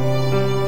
Música